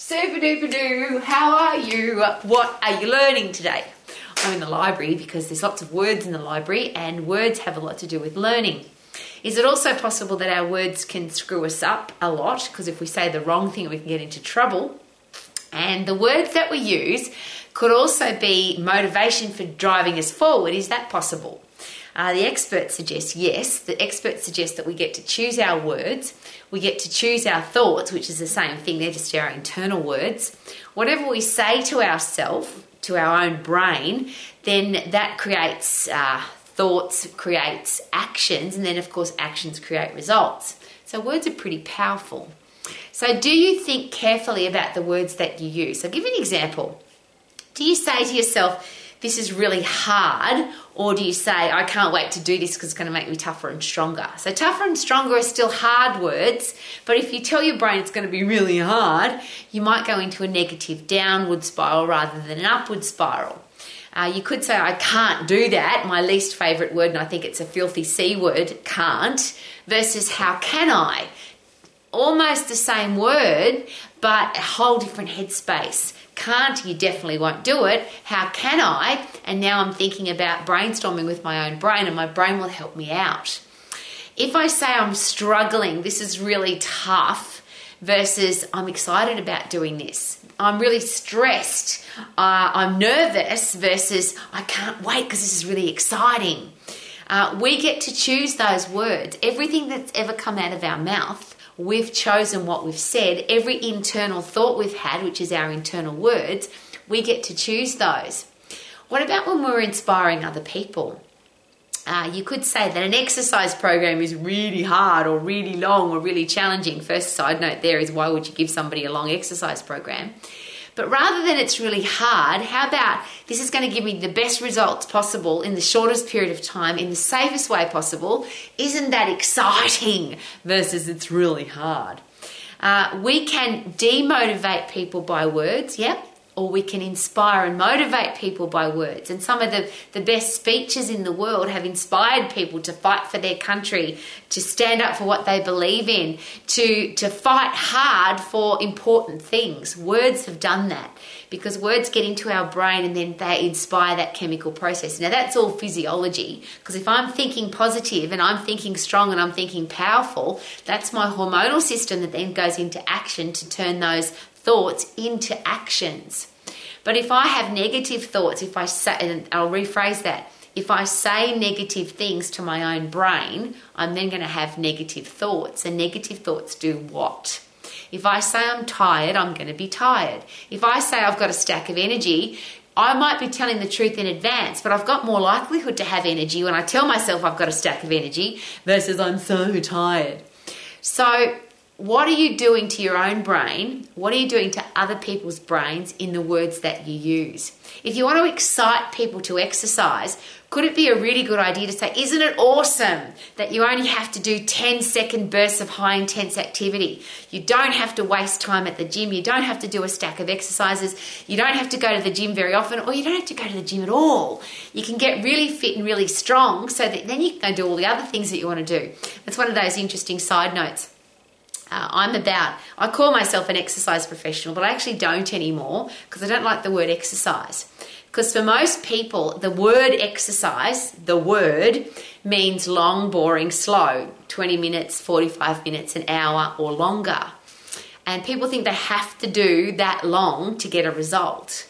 Super duper doo, how are you? What are you learning today? I'm in the library because there's lots of words in the library, and words have a lot to do with learning. Is it also possible that our words can screw us up a lot? Because if we say the wrong thing, we can get into trouble. And the words that we use could also be motivation for driving us forward. Is that possible? Uh, the experts suggest yes. The experts suggest that we get to choose our words, we get to choose our thoughts, which is the same thing, they're just our internal words. Whatever we say to ourselves, to our own brain, then that creates uh, thoughts, creates actions, and then, of course, actions create results. So, words are pretty powerful. So, do you think carefully about the words that you use? So, I'll give you an example. Do you say to yourself, this is really hard, or do you say, I can't wait to do this because it's going to make me tougher and stronger? So, tougher and stronger are still hard words, but if you tell your brain it's going to be really hard, you might go into a negative downward spiral rather than an upward spiral. Uh, you could say, I can't do that, my least favourite word, and I think it's a filthy C word, can't, versus how can I? Almost the same word, but a whole different headspace. Can't, you definitely won't do it. How can I? And now I'm thinking about brainstorming with my own brain, and my brain will help me out. If I say I'm struggling, this is really tough, versus I'm excited about doing this. I'm really stressed, uh, I'm nervous, versus I can't wait because this is really exciting. Uh, we get to choose those words. Everything that's ever come out of our mouth we've chosen what we've said, every internal thought we've had, which is our internal words, we get to choose those. What about when we're inspiring other people? Uh, you could say that an exercise program is really hard or really long or really challenging. First side note there is why would you give somebody a long exercise program? But rather than it's really hard, how about this is going to give me the best results possible in the shortest period of time in the safest way possible? Isn't that exciting versus it's really hard? Uh, we can demotivate people by words, yep, or we can inspire and motivate people by words. And some of the, the best speeches in the world have inspired people to fight for their country, to stand up for what they believe in, to, to fight hard for important things. Words have done that because words get into our brain and then they inspire that chemical process. Now, that's all physiology because if I'm thinking positive and I'm thinking strong and I'm thinking powerful, that's my hormonal system that then goes into action to turn those thoughts into actions. But if I have negative thoughts, if I say, and I'll rephrase that, if I say negative things to my own brain, I'm then going to have negative thoughts. And negative thoughts do what? If I say I'm tired, I'm going to be tired. If I say I've got a stack of energy, I might be telling the truth in advance, but I've got more likelihood to have energy when I tell myself I've got a stack of energy versus I'm so tired. So what are you doing to your own brain? What are you doing to other people's brains in the words that you use? If you want to excite people to exercise, could it be a really good idea to say, Isn't it awesome that you only have to do 10 second bursts of high intense activity? You don't have to waste time at the gym. You don't have to do a stack of exercises. You don't have to go to the gym very often, or you don't have to go to the gym at all. You can get really fit and really strong so that then you can do all the other things that you want to do. That's one of those interesting side notes. Uh, I'm about, I call myself an exercise professional, but I actually don't anymore because I don't like the word exercise. Because for most people, the word exercise, the word, means long, boring, slow 20 minutes, 45 minutes, an hour, or longer. And people think they have to do that long to get a result.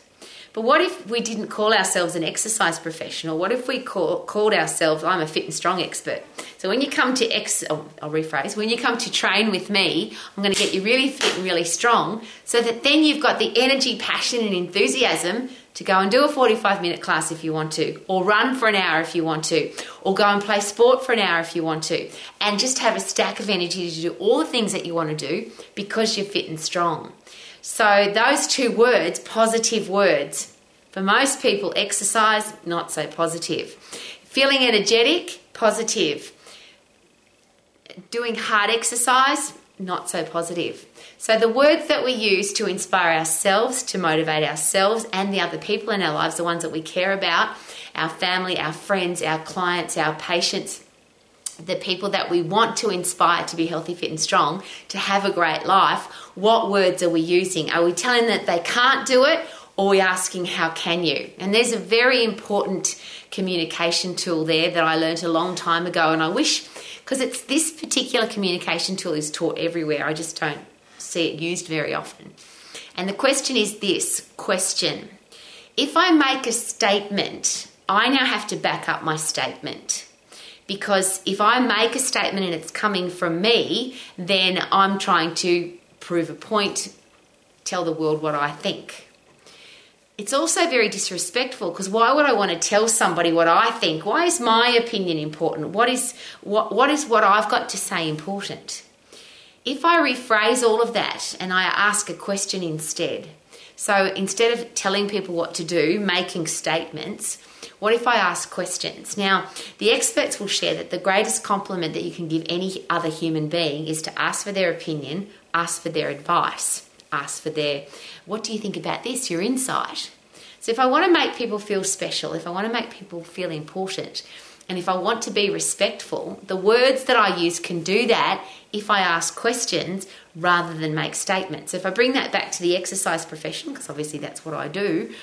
But what if we didn't call ourselves an exercise professional? What if we call, called ourselves, I'm a fit and strong expert? So when you come to ex, oh, I'll rephrase, when you come to train with me, I'm going to get you really fit and really strong so that then you've got the energy, passion, and enthusiasm to go and do a 45 minute class if you want to, or run for an hour if you want to, or go and play sport for an hour if you want to, and just have a stack of energy to do all the things that you want to do because you're fit and strong. So, those two words, positive words, for most people, exercise, not so positive. Feeling energetic, positive. Doing hard exercise, not so positive. So, the words that we use to inspire ourselves, to motivate ourselves and the other people in our lives, the ones that we care about, our family, our friends, our clients, our patients, the people that we want to inspire to be healthy, fit, and strong, to have a great life, what words are we using? Are we telling them that they can't do it, or are we asking, How can you? And there's a very important communication tool there that I learned a long time ago, and I wish, because it's this particular communication tool is taught everywhere, I just don't see it used very often. And the question is this question If I make a statement, I now have to back up my statement because if I make a statement and it's coming from me, then I'm trying to prove a point, tell the world what I think. It's also very disrespectful because why would I want to tell somebody what I think? Why is my opinion important? What is what, what is what I've got to say important? If I rephrase all of that and I ask a question instead, so instead of telling people what to do, making statements, what if I ask questions? Now, the experts will share that the greatest compliment that you can give any other human being is to ask for their opinion, ask for their advice, ask for their, what do you think about this, your insight. So, if I want to make people feel special, if I want to make people feel important, and if I want to be respectful, the words that I use can do that if I ask questions rather than make statements. If I bring that back to the exercise profession, because obviously that's what I do,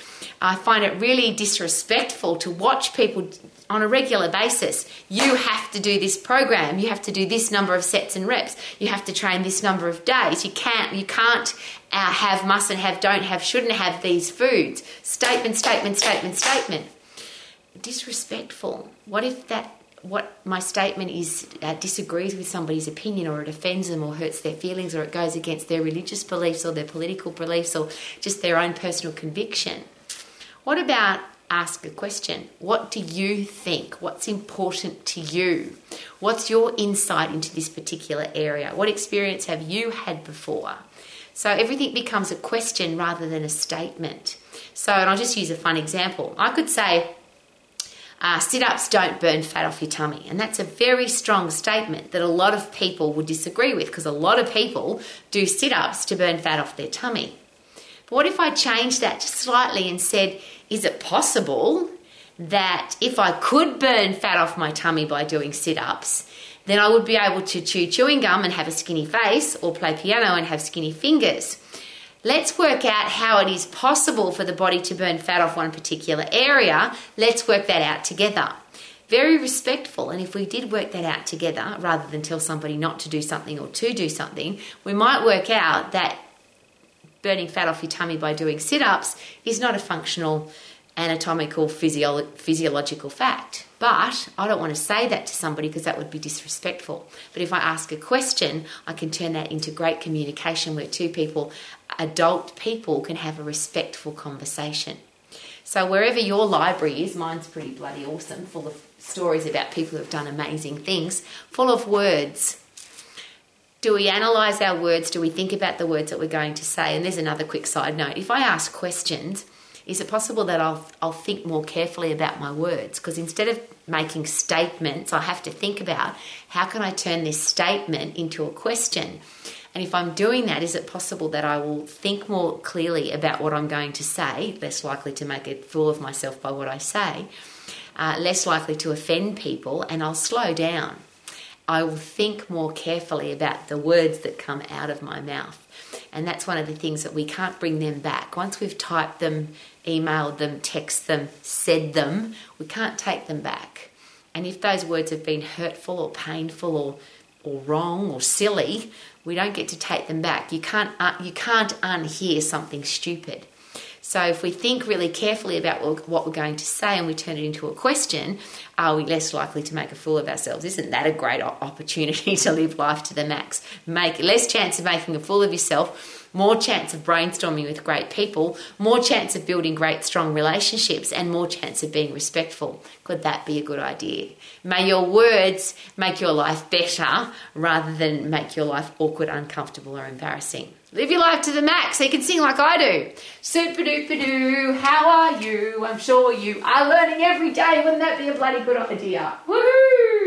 I find it really disrespectful to watch people on a regular basis. You have to do this program. You have to do this number of sets and reps. You have to train this number of days. You can't. You can't uh, have, mustn't have, don't have, shouldn't have these foods. Statement, statement, statement, statement disrespectful. What if that what my statement is uh, disagrees with somebody's opinion or it offends them or hurts their feelings or it goes against their religious beliefs or their political beliefs or just their own personal conviction. What about ask a question? What do you think? What's important to you? What's your insight into this particular area? What experience have you had before? So everything becomes a question rather than a statement. So, and I'll just use a fun example. I could say, uh, sit ups don't burn fat off your tummy. And that's a very strong statement that a lot of people would disagree with because a lot of people do sit ups to burn fat off their tummy. But what if I changed that just slightly and said, is it possible that if I could burn fat off my tummy by doing sit ups, then I would be able to chew chewing gum and have a skinny face or play piano and have skinny fingers? Let's work out how it is possible for the body to burn fat off one particular area. Let's work that out together. Very respectful, and if we did work that out together rather than tell somebody not to do something or to do something, we might work out that burning fat off your tummy by doing sit ups is not a functional anatomical physio- physiological fact. But I don't want to say that to somebody because that would be disrespectful. But if I ask a question, I can turn that into great communication where two people, adult people, can have a respectful conversation. So wherever your library is, mine's pretty bloody awesome, full of stories about people who've done amazing things, full of words. Do we analyze our words? Do we think about the words that we're going to say? And there's another quick side note. If I ask questions, is it possible that I'll, I'll think more carefully about my words? Because instead of making statements, I have to think about how can I turn this statement into a question? And if I'm doing that, is it possible that I will think more clearly about what I'm going to say, less likely to make a fool of myself by what I say, uh, less likely to offend people, and I'll slow down. I will think more carefully about the words that come out of my mouth. And that's one of the things that we can't bring them back. Once we've typed them, emailed them, texted them, said them, we can't take them back. And if those words have been hurtful or painful or, or wrong or silly, we don't get to take them back. You can't, uh, you can't unhear something stupid. So if we think really carefully about what we're going to say and we turn it into a question, are we less likely to make a fool of ourselves? Isn't that a great opportunity to live life to the max? Make less chance of making a fool of yourself, more chance of brainstorming with great people, more chance of building great strong relationships, and more chance of being respectful. Could that be a good idea? May your words make your life better rather than make your life awkward, uncomfortable, or embarrassing. Live your life to the max so you can sing like I do. Super duper doo, how are you? I'm sure you are learning every day. Wouldn't that be a bloody good idea? Woohoo!